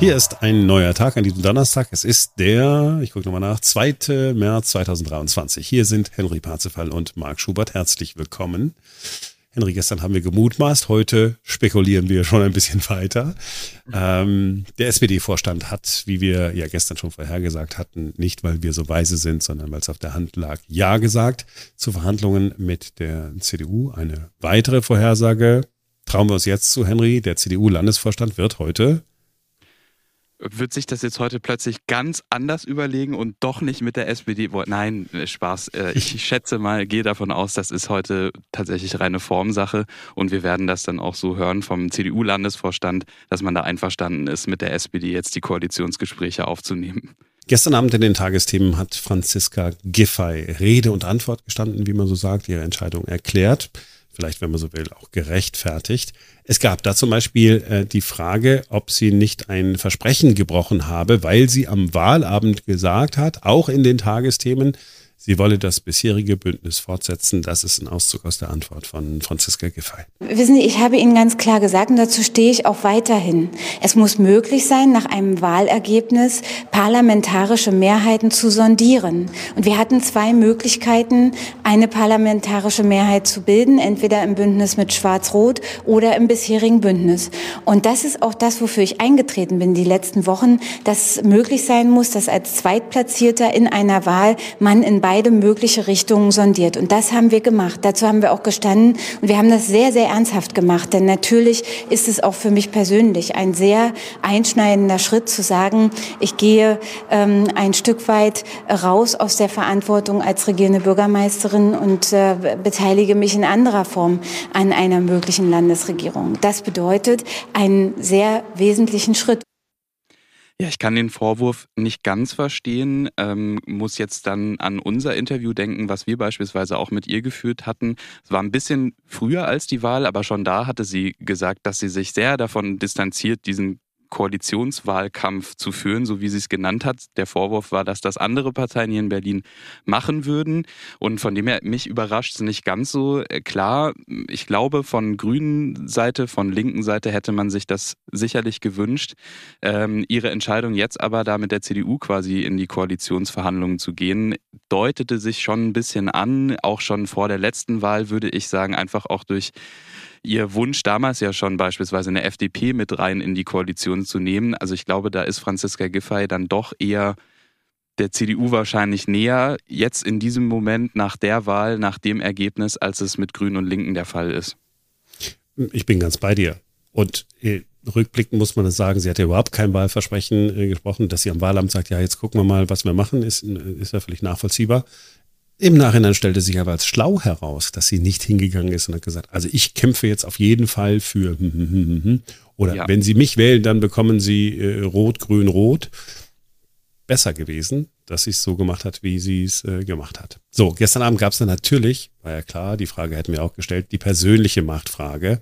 Hier ist ein neuer Tag an diesem Donnerstag. Es ist der, ich gucke nochmal nach, 2. März 2023. Hier sind Henry Parzefall und Marc Schubert. Herzlich willkommen. Henry, gestern haben wir gemutmaßt, heute spekulieren wir schon ein bisschen weiter. Ähm, der SPD-Vorstand hat, wie wir ja gestern schon vorhergesagt hatten, nicht weil wir so weise sind, sondern weil es auf der Hand lag, Ja gesagt zu Verhandlungen mit der CDU. Eine weitere Vorhersage trauen wir uns jetzt zu, Henry. Der CDU-Landesvorstand wird heute wird sich das jetzt heute plötzlich ganz anders überlegen und doch nicht mit der SPD. Nein, äh, Spaß. Äh, ich schätze mal, gehe davon aus, das ist heute tatsächlich reine Formsache und wir werden das dann auch so hören vom CDU-Landesvorstand, dass man da einverstanden ist, mit der SPD jetzt die Koalitionsgespräche aufzunehmen. Gestern Abend in den Tagesthemen hat Franziska Giffey Rede und Antwort gestanden, wie man so sagt, ihre Entscheidung erklärt vielleicht, wenn man so will, auch gerechtfertigt. Es gab da zum Beispiel äh, die Frage, ob sie nicht ein Versprechen gebrochen habe, weil sie am Wahlabend gesagt hat, auch in den Tagesthemen, Sie wolle das bisherige Bündnis fortsetzen. Das ist ein Auszug aus der Antwort von Franziska Giffey. Wissen Sie, ich habe Ihnen ganz klar gesagt, und dazu stehe ich auch weiterhin. Es muss möglich sein, nach einem Wahlergebnis parlamentarische Mehrheiten zu sondieren. Und wir hatten zwei Möglichkeiten, eine parlamentarische Mehrheit zu bilden, entweder im Bündnis mit Schwarz-Rot oder im bisherigen Bündnis. Und das ist auch das, wofür ich eingetreten bin die letzten Wochen, dass möglich sein muss, dass als Zweitplatzierter in einer Wahl man in beide mögliche Richtungen sondiert. Und das haben wir gemacht. Dazu haben wir auch gestanden. Und wir haben das sehr, sehr ernsthaft gemacht. Denn natürlich ist es auch für mich persönlich ein sehr einschneidender Schritt zu sagen, ich gehe ähm, ein Stück weit raus aus der Verantwortung als regierende Bürgermeisterin und äh, beteilige mich in anderer Form an einer möglichen Landesregierung. Das bedeutet einen sehr wesentlichen Schritt. Ja, ich kann den Vorwurf nicht ganz verstehen, ähm, muss jetzt dann an unser Interview denken, was wir beispielsweise auch mit ihr geführt hatten. Es war ein bisschen früher als die Wahl, aber schon da hatte sie gesagt, dass sie sich sehr davon distanziert, diesen Koalitionswahlkampf zu führen, so wie sie es genannt hat. Der Vorwurf war, dass das andere Parteien hier in Berlin machen würden. Und von dem her mich überrascht es nicht ganz so äh, klar. Ich glaube, von grünen Seite, von linken Seite hätte man sich das sicherlich gewünscht. Ähm, ihre Entscheidung jetzt aber da mit der CDU quasi in die Koalitionsverhandlungen zu gehen, deutete sich schon ein bisschen an. Auch schon vor der letzten Wahl würde ich sagen, einfach auch durch ihr Wunsch damals ja schon beispielsweise eine FDP mit rein in die Koalition zu nehmen. Also ich glaube, da ist Franziska Giffey dann doch eher der CDU wahrscheinlich näher, jetzt in diesem Moment nach der Wahl, nach dem Ergebnis, als es mit Grünen und Linken der Fall ist. Ich bin ganz bei dir. Und äh, rückblickend muss man das sagen, sie hat ja überhaupt kein Wahlversprechen äh, gesprochen, dass sie am Wahlamt sagt, ja, jetzt gucken wir mal, was wir machen, ist, ist ja völlig nachvollziehbar. Im Nachhinein stellte sich aber als schlau heraus, dass sie nicht hingegangen ist und hat gesagt, also ich kämpfe jetzt auf jeden Fall für hm, hm, hm, oder ja. wenn Sie mich wählen, dann bekommen Sie äh, Rot, Grün, Rot. Besser gewesen, dass sie es so gemacht hat, wie sie es äh, gemacht hat. So, gestern Abend gab es dann natürlich, war ja klar, die Frage hätten wir auch gestellt, die persönliche Machtfrage.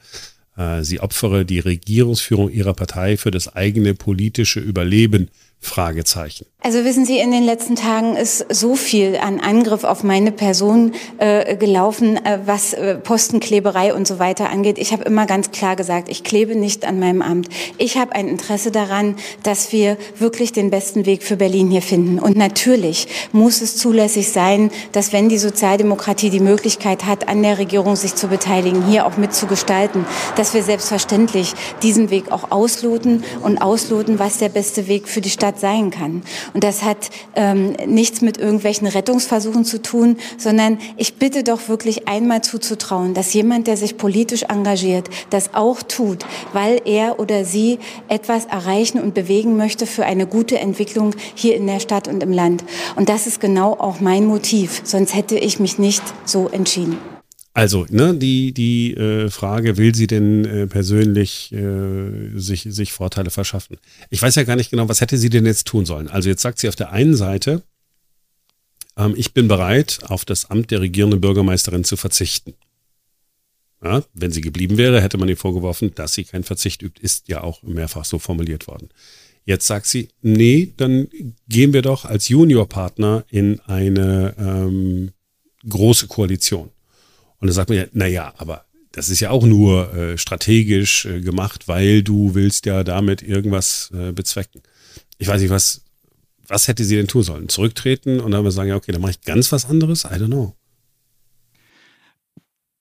Äh, sie opfere die Regierungsführung ihrer Partei für das eigene politische Überleben Fragezeichen. Also wissen Sie, in den letzten Tagen ist so viel an Angriff auf meine Person äh, gelaufen, äh, was äh, Postenkleberei und so weiter angeht. Ich habe immer ganz klar gesagt, ich klebe nicht an meinem Amt. Ich habe ein Interesse daran, dass wir wirklich den besten Weg für Berlin hier finden. Und natürlich muss es zulässig sein, dass wenn die Sozialdemokratie die Möglichkeit hat, an der Regierung sich zu beteiligen, hier auch mitzugestalten, dass wir selbstverständlich diesen Weg auch ausloten und ausloten, was der beste Weg für die Stadt sein kann. Und das hat ähm, nichts mit irgendwelchen Rettungsversuchen zu tun, sondern ich bitte doch wirklich einmal zuzutrauen, dass jemand, der sich politisch engagiert, das auch tut, weil er oder sie etwas erreichen und bewegen möchte für eine gute Entwicklung hier in der Stadt und im Land. Und das ist genau auch mein Motiv. Sonst hätte ich mich nicht so entschieden. Also, ne, die, die äh, Frage, will sie denn äh, persönlich äh, sich, sich Vorteile verschaffen? Ich weiß ja gar nicht genau, was hätte sie denn jetzt tun sollen? Also jetzt sagt sie auf der einen Seite, ähm, ich bin bereit, auf das Amt der regierenden Bürgermeisterin zu verzichten. Ja, wenn sie geblieben wäre, hätte man ihr vorgeworfen, dass sie keinen Verzicht übt, ist ja auch mehrfach so formuliert worden. Jetzt sagt sie, nee, dann gehen wir doch als Juniorpartner in eine ähm, große Koalition. Und dann sagt man ja, naja, aber das ist ja auch nur äh, strategisch äh, gemacht, weil du willst ja damit irgendwas äh, bezwecken. Ich weiß nicht, was, was hätte sie denn tun sollen? Zurücktreten und dann sagen, ja, okay, dann mache ich ganz was anderes? I don't know.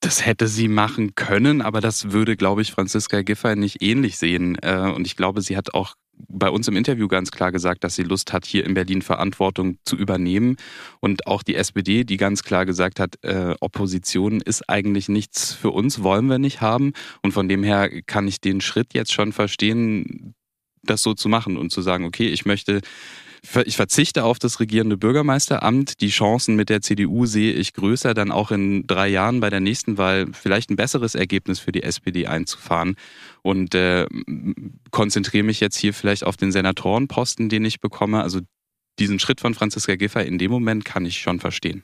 Das hätte sie machen können, aber das würde, glaube ich, Franziska Giffey nicht ähnlich sehen. Äh, und ich glaube, sie hat auch bei uns im Interview ganz klar gesagt, dass sie Lust hat, hier in Berlin Verantwortung zu übernehmen. Und auch die SPD, die ganz klar gesagt hat, äh, Opposition ist eigentlich nichts für uns, wollen wir nicht haben. Und von dem her kann ich den Schritt jetzt schon verstehen, das so zu machen und zu sagen, okay, ich möchte ich verzichte auf das regierende Bürgermeisteramt. Die Chancen mit der CDU sehe ich größer, dann auch in drei Jahren bei der nächsten Wahl vielleicht ein besseres Ergebnis für die SPD einzufahren. Und äh, konzentriere mich jetzt hier vielleicht auf den Senatorenposten, den ich bekomme. Also diesen Schritt von Franziska Giffey in dem Moment kann ich schon verstehen.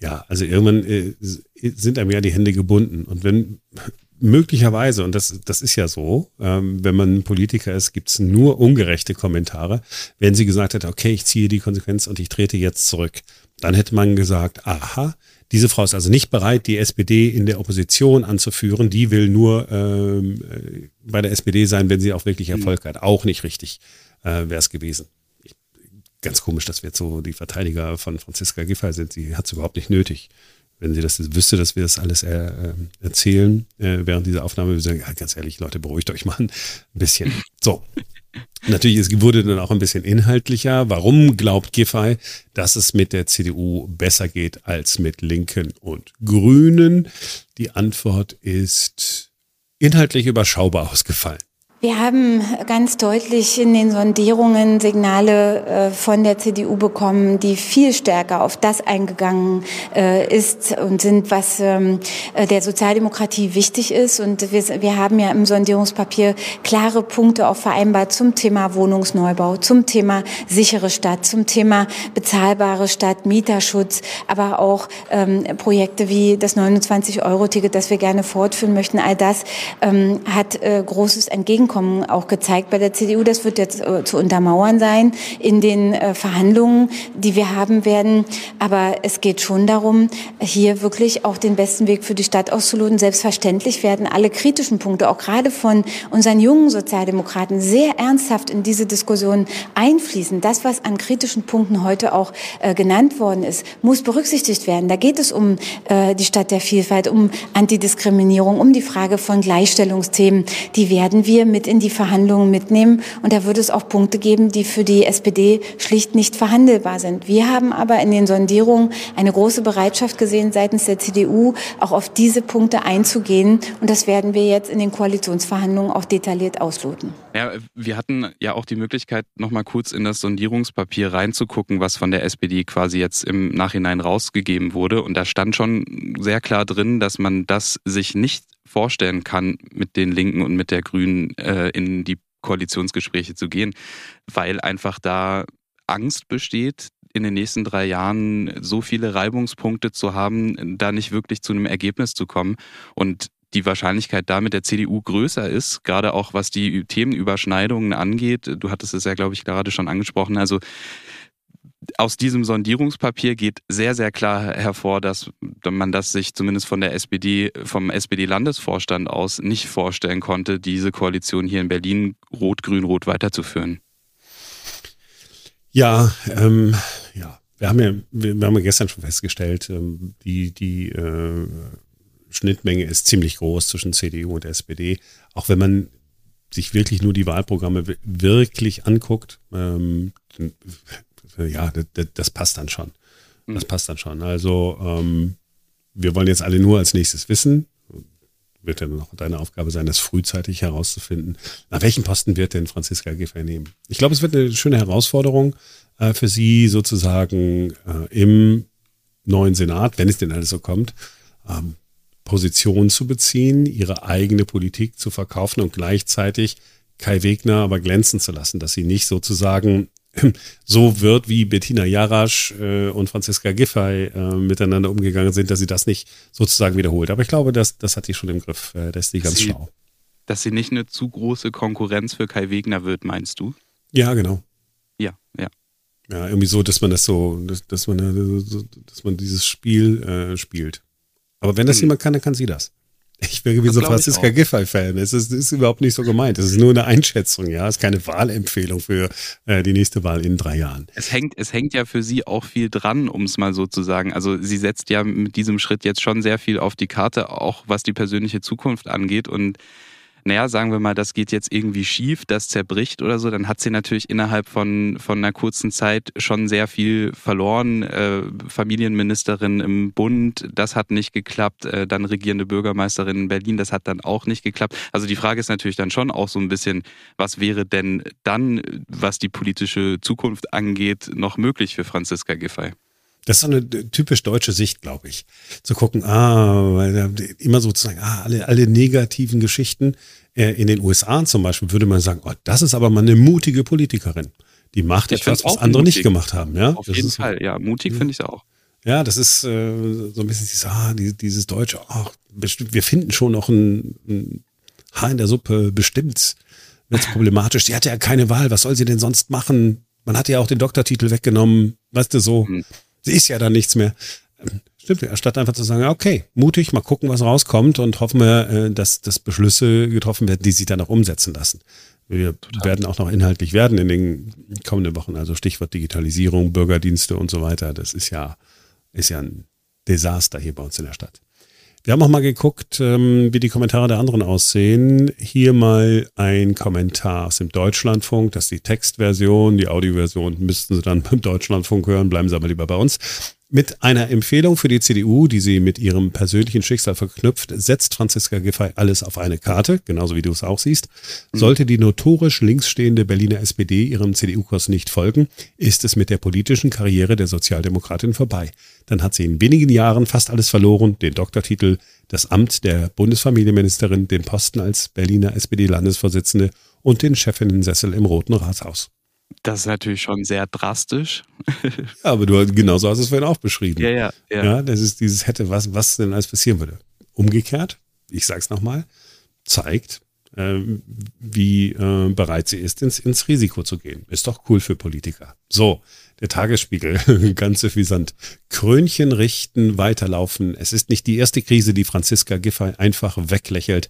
Ja, also irgendwann äh, sind einem ja die Hände gebunden. Und wenn möglicherweise, und das, das ist ja so, ähm, wenn man Politiker ist, gibt's nur ungerechte Kommentare. Wenn sie gesagt hätte, okay, ich ziehe die Konsequenz und ich trete jetzt zurück, dann hätte man gesagt, aha, diese Frau ist also nicht bereit, die SPD in der Opposition anzuführen. Die will nur ähm, äh, bei der SPD sein, wenn sie auch wirklich mhm. Erfolg hat. Auch nicht richtig äh, wäre es gewesen. ganz komisch, dass wir jetzt so die Verteidiger von Franziska Giffey sind. Sie hat es überhaupt nicht nötig wenn sie das wüsste, dass wir das alles äh, erzählen äh, während dieser Aufnahme, wir sagen, ja, ganz ehrlich, Leute, beruhigt euch mal ein bisschen. So. Natürlich, es wurde dann auch ein bisschen inhaltlicher. Warum glaubt Giffey, dass es mit der CDU besser geht als mit Linken und Grünen? Die Antwort ist inhaltlich überschaubar ausgefallen. Wir haben ganz deutlich in den Sondierungen Signale äh, von der CDU bekommen, die viel stärker auf das eingegangen äh, ist und sind, was ähm, äh, der Sozialdemokratie wichtig ist. Und wir, haben ja im Sondierungspapier klare Punkte auch vereinbart zum Thema Wohnungsneubau, zum Thema sichere Stadt, zum Thema bezahlbare Stadt, Mieterschutz, aber auch ähm, Projekte wie das 29-Euro-Ticket, das wir gerne fortführen möchten. All das ähm, hat großes Entgegenkommen Entgegenkommen auch gezeigt bei der CDU. Das wird jetzt äh, zu untermauern sein in den äh, Verhandlungen, die wir haben werden. Aber es geht schon darum, hier wirklich auch den besten Weg für die Stadt auszuloten. Selbstverständlich werden alle kritischen Punkte, auch gerade von unseren jungen Sozialdemokraten, sehr ernsthaft in diese Diskussion einfließen. Das, was an kritischen Punkten heute auch äh, genannt worden ist, muss berücksichtigt werden. Da geht es um die Stadt der Vielfalt, um Antidiskriminierung, um die Frage von Gleichstellungsthemen. Die werden wir mit mit in die Verhandlungen mitnehmen. Und da würde es auch Punkte geben, die für die SPD schlicht nicht verhandelbar sind. Wir haben aber in den Sondierungen eine große Bereitschaft gesehen, seitens der CDU auch auf diese Punkte einzugehen. Und das werden wir jetzt in den Koalitionsverhandlungen auch detailliert ausloten. Ja, wir hatten ja auch die Möglichkeit, noch mal kurz in das Sondierungspapier reinzugucken, was von der SPD quasi jetzt im Nachhinein rausgegeben wurde. Und da stand schon sehr klar drin, dass man das sich nicht vorstellen kann, mit den Linken und mit der Grünen äh, in die Koalitionsgespräche zu gehen, weil einfach da Angst besteht, in den nächsten drei Jahren so viele Reibungspunkte zu haben, da nicht wirklich zu einem Ergebnis zu kommen. Und die Wahrscheinlichkeit da mit der CDU größer ist, gerade auch was die Themenüberschneidungen angeht. Du hattest es ja, glaube ich, gerade schon angesprochen. Also aus diesem Sondierungspapier geht sehr, sehr klar hervor, dass man das sich zumindest von der SPD, vom SPD-Landesvorstand aus nicht vorstellen konnte, diese Koalition hier in Berlin rot-grün-rot weiterzuführen. Ja, ähm, ja. Wir haben ja, wir, wir haben ja gestern schon festgestellt, ähm, die, die äh, Schnittmenge ist ziemlich groß zwischen CDU und SPD. Auch wenn man sich wirklich nur die Wahlprogramme wirklich anguckt, ähm, ja, das, das, passt dann schon. Das passt dann schon. Also ähm, wir wollen jetzt alle nur als nächstes wissen, wird ja noch deine Aufgabe sein, das frühzeitig herauszufinden. Nach welchen Posten wird denn Franziska Giffey nehmen? Ich glaube, es wird eine schöne Herausforderung äh, für sie sozusagen äh, im neuen Senat, wenn es denn alles so kommt, ähm, Position zu beziehen, ihre eigene Politik zu verkaufen und gleichzeitig Kai Wegner aber glänzen zu lassen, dass sie nicht sozusagen so wird, wie Bettina Jarasch äh, und Franziska Giffey äh, miteinander umgegangen sind, dass sie das nicht sozusagen wiederholt. Aber ich glaube, das, das hat sie schon im Griff. Äh, das ist die ganz sie, schlau. Dass sie nicht eine zu große Konkurrenz für Kai Wegner wird, meinst du? Ja, genau. Ja, ja. Ja, irgendwie so, dass man das so, dass, dass man, dass man dieses Spiel äh, spielt. Aber wenn das hm. jemand kann, dann kann sie das. Ich bin wie so Franziska Giffey-Fan. Es ist, ist, überhaupt nicht so gemeint. Es ist nur eine Einschätzung, ja. Es ist keine Wahlempfehlung für äh, die nächste Wahl in drei Jahren. Es hängt, es hängt ja für sie auch viel dran, um es mal so zu sagen. Also sie setzt ja mit diesem Schritt jetzt schon sehr viel auf die Karte, auch was die persönliche Zukunft angeht. Und naja, sagen wir mal, das geht jetzt irgendwie schief, das zerbricht oder so, dann hat sie natürlich innerhalb von, von einer kurzen Zeit schon sehr viel verloren. Äh, Familienministerin im Bund, das hat nicht geklappt. Äh, dann regierende Bürgermeisterin in Berlin, das hat dann auch nicht geklappt. Also die Frage ist natürlich dann schon auch so ein bisschen, was wäre denn dann, was die politische Zukunft angeht, noch möglich für Franziska Giffey? Das ist so eine typisch deutsche Sicht, glaube ich. Zu gucken, ah, immer sozusagen, ah, alle, alle negativen Geschichten. Äh, in den USA zum Beispiel würde man sagen, oh, das ist aber mal eine mutige Politikerin. Die macht ich etwas, was andere mutig. nicht gemacht haben. Ja? Auf das jeden Fall, ja. Mutig finde ich es auch. Ja, das ist äh, so ein bisschen dieses, ah, dieses Deutsche, ach, bestimmt, wir finden schon noch ein, ein Haar in der Suppe, bestimmt wird problematisch. Sie hatte ja keine Wahl, was soll sie denn sonst machen? Man hat ja auch den Doktortitel weggenommen, weißt du so. Mhm ist ja dann nichts mehr. Ähm, stimmt, anstatt einfach zu sagen, okay, mutig, mal gucken, was rauskommt und hoffen wir, äh, dass, dass Beschlüsse getroffen werden, die sich dann auch umsetzen lassen. Wir Total. werden auch noch inhaltlich werden in den kommenden Wochen. Also Stichwort Digitalisierung, Bürgerdienste und so weiter. Das ist ja, ist ja ein Desaster hier bei uns in der Stadt. Wir haben auch mal geguckt, ähm, wie die Kommentare der anderen aussehen. Hier mal ein Kommentar aus dem Deutschlandfunk. Das ist die Textversion. Die Audioversion müssten Sie dann beim Deutschlandfunk hören. Bleiben Sie aber lieber bei uns. Mit einer Empfehlung für die CDU, die sie mit ihrem persönlichen Schicksal verknüpft, setzt Franziska Giffey alles auf eine Karte, genauso wie du es auch siehst. Sollte die notorisch linksstehende Berliner SPD ihrem CDU-Kurs nicht folgen, ist es mit der politischen Karriere der Sozialdemokratin vorbei. Dann hat sie in wenigen Jahren fast alles verloren, den Doktortitel, das Amt der Bundesfamilienministerin, den Posten als Berliner SPD-Landesvorsitzende und den Chefinnensessel im Roten Rathaus. Das ist natürlich schon sehr drastisch. Ja, aber du genauso hast es vorhin auch beschrieben. Ja, ja, ja. ja das ist dieses hätte, was, was denn alles passieren würde. Umgekehrt, ich sag's nochmal, zeigt, äh, wie äh, bereit sie ist, ins, ins Risiko zu gehen. Ist doch cool für Politiker. So, der Tagesspiegel, ganz suffisant. Krönchen richten, weiterlaufen. Es ist nicht die erste Krise, die Franziska Giffey einfach weglächelt.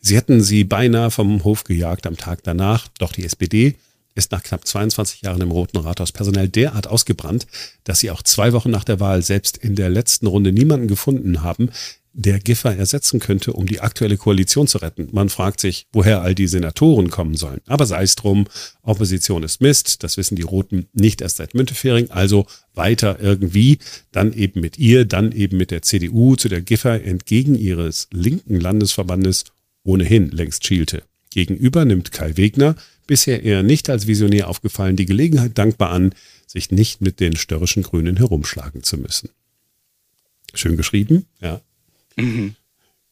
Sie hätten sie beinahe vom Hof gejagt am Tag danach, doch die SPD ist nach knapp 22 Jahren im Roten Rathaus personell derart ausgebrannt, dass sie auch zwei Wochen nach der Wahl selbst in der letzten Runde niemanden gefunden haben, der Giffer ersetzen könnte, um die aktuelle Koalition zu retten. Man fragt sich, woher all die Senatoren kommen sollen. Aber sei es drum, Opposition ist Mist, das wissen die Roten nicht erst seit Müntefering, also weiter irgendwie, dann eben mit ihr, dann eben mit der CDU, zu der Giffer entgegen ihres linken Landesverbandes ohnehin längst schielte. Gegenüber nimmt Kai Wegner, bisher eher nicht als Visionär aufgefallen, die Gelegenheit dankbar an, sich nicht mit den störrischen Grünen herumschlagen zu müssen. Schön geschrieben, ja. Mhm.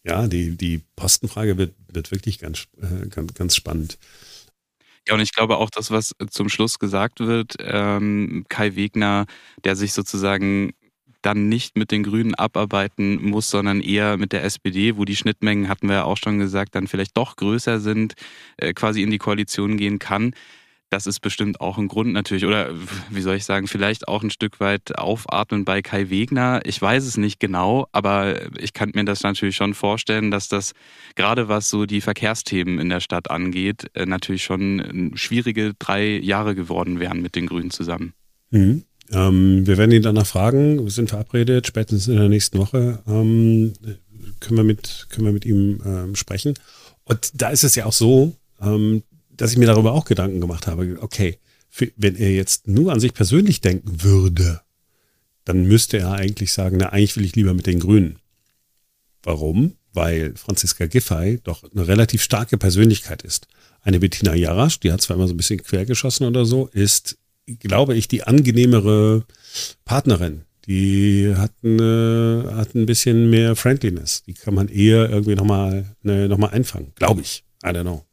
Ja, die, die Postenfrage wird, wird wirklich ganz, äh, ganz, ganz spannend. Ja, und ich glaube auch das, was zum Schluss gesagt wird, ähm, Kai Wegner, der sich sozusagen dann nicht mit den Grünen abarbeiten muss, sondern eher mit der SPD, wo die Schnittmengen, hatten wir ja auch schon gesagt, dann vielleicht doch größer sind, äh, quasi in die Koalition gehen kann. Das ist bestimmt auch ein Grund natürlich, oder wie soll ich sagen, vielleicht auch ein Stück weit aufatmen bei Kai Wegner. Ich weiß es nicht genau, aber ich kann mir das natürlich schon vorstellen, dass das gerade was so die Verkehrsthemen in der Stadt angeht, äh, natürlich schon schwierige drei Jahre geworden wären mit den Grünen zusammen. Mhm. Ähm, wir werden ihn danach fragen. Wir sind verabredet, spätestens in der nächsten Woche ähm, können, wir mit, können wir mit ihm ähm, sprechen. Und da ist es ja auch so, ähm, dass ich mir darüber auch Gedanken gemacht habe. Okay, für, wenn er jetzt nur an sich persönlich denken würde, dann müsste er eigentlich sagen, na, eigentlich will ich lieber mit den Grünen. Warum? Weil Franziska Giffey doch eine relativ starke Persönlichkeit ist. Eine Bettina Jarasch, die hat zwar immer so ein bisschen quergeschossen oder so, ist glaube ich, die angenehmere Partnerin. Die hat, eine, hat ein bisschen mehr Friendliness. Die kann man eher irgendwie nochmal ne, noch einfangen, glaube ich. I don't know.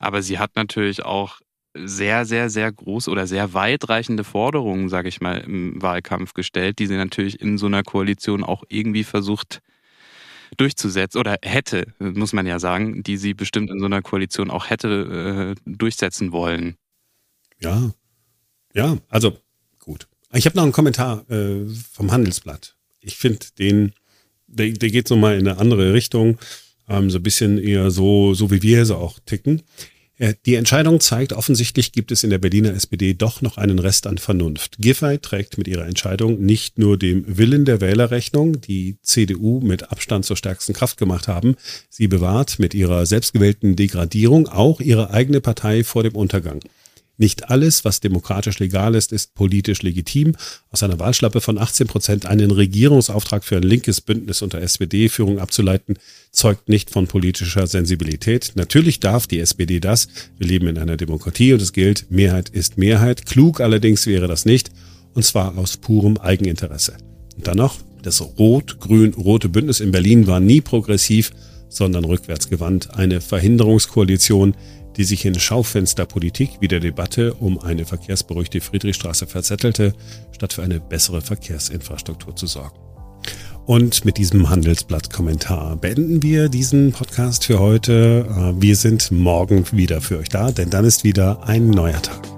Aber sie hat natürlich auch sehr, sehr, sehr groß oder sehr weitreichende Forderungen, sage ich mal, im Wahlkampf gestellt, die sie natürlich in so einer Koalition auch irgendwie versucht durchzusetzen oder hätte, muss man ja sagen, die sie bestimmt in so einer Koalition auch hätte äh, durchsetzen wollen. Ja, ja, also gut. Ich habe noch einen Kommentar äh, vom Handelsblatt. Ich finde den, der, der geht so mal in eine andere Richtung. ähm, so ein bisschen eher so, so wie wir so auch ticken. Äh, die Entscheidung zeigt, offensichtlich gibt es in der Berliner SPD doch noch einen Rest an Vernunft. Giffey trägt mit ihrer Entscheidung nicht nur dem Willen der Wählerrechnung, die CDU mit Abstand zur stärksten Kraft gemacht haben, sie bewahrt mit ihrer selbstgewählten Degradierung auch ihre eigene Partei vor dem Untergang. Nicht alles, was demokratisch legal ist, ist politisch legitim. Aus einer Wahlschlappe von 18 Prozent einen Regierungsauftrag für ein linkes Bündnis unter SPD-Führung abzuleiten, zeugt nicht von politischer Sensibilität. Natürlich darf die SPD das. Wir leben in einer Demokratie und es gilt, Mehrheit ist Mehrheit. Klug allerdings wäre das nicht, und zwar aus purem Eigeninteresse. Und dann noch, das rot-grün-rote Bündnis in Berlin war nie progressiv, sondern rückwärtsgewandt. Eine Verhinderungskoalition, die sich in Schaufensterpolitik wie der Debatte um eine verkehrsberuhigte Friedrichstraße verzettelte, statt für eine bessere Verkehrsinfrastruktur zu sorgen. Und mit diesem Handelsblatt-Kommentar beenden wir diesen Podcast für heute. Äh, wir sind morgen wieder für euch da, denn dann ist wieder ein neuer Tag.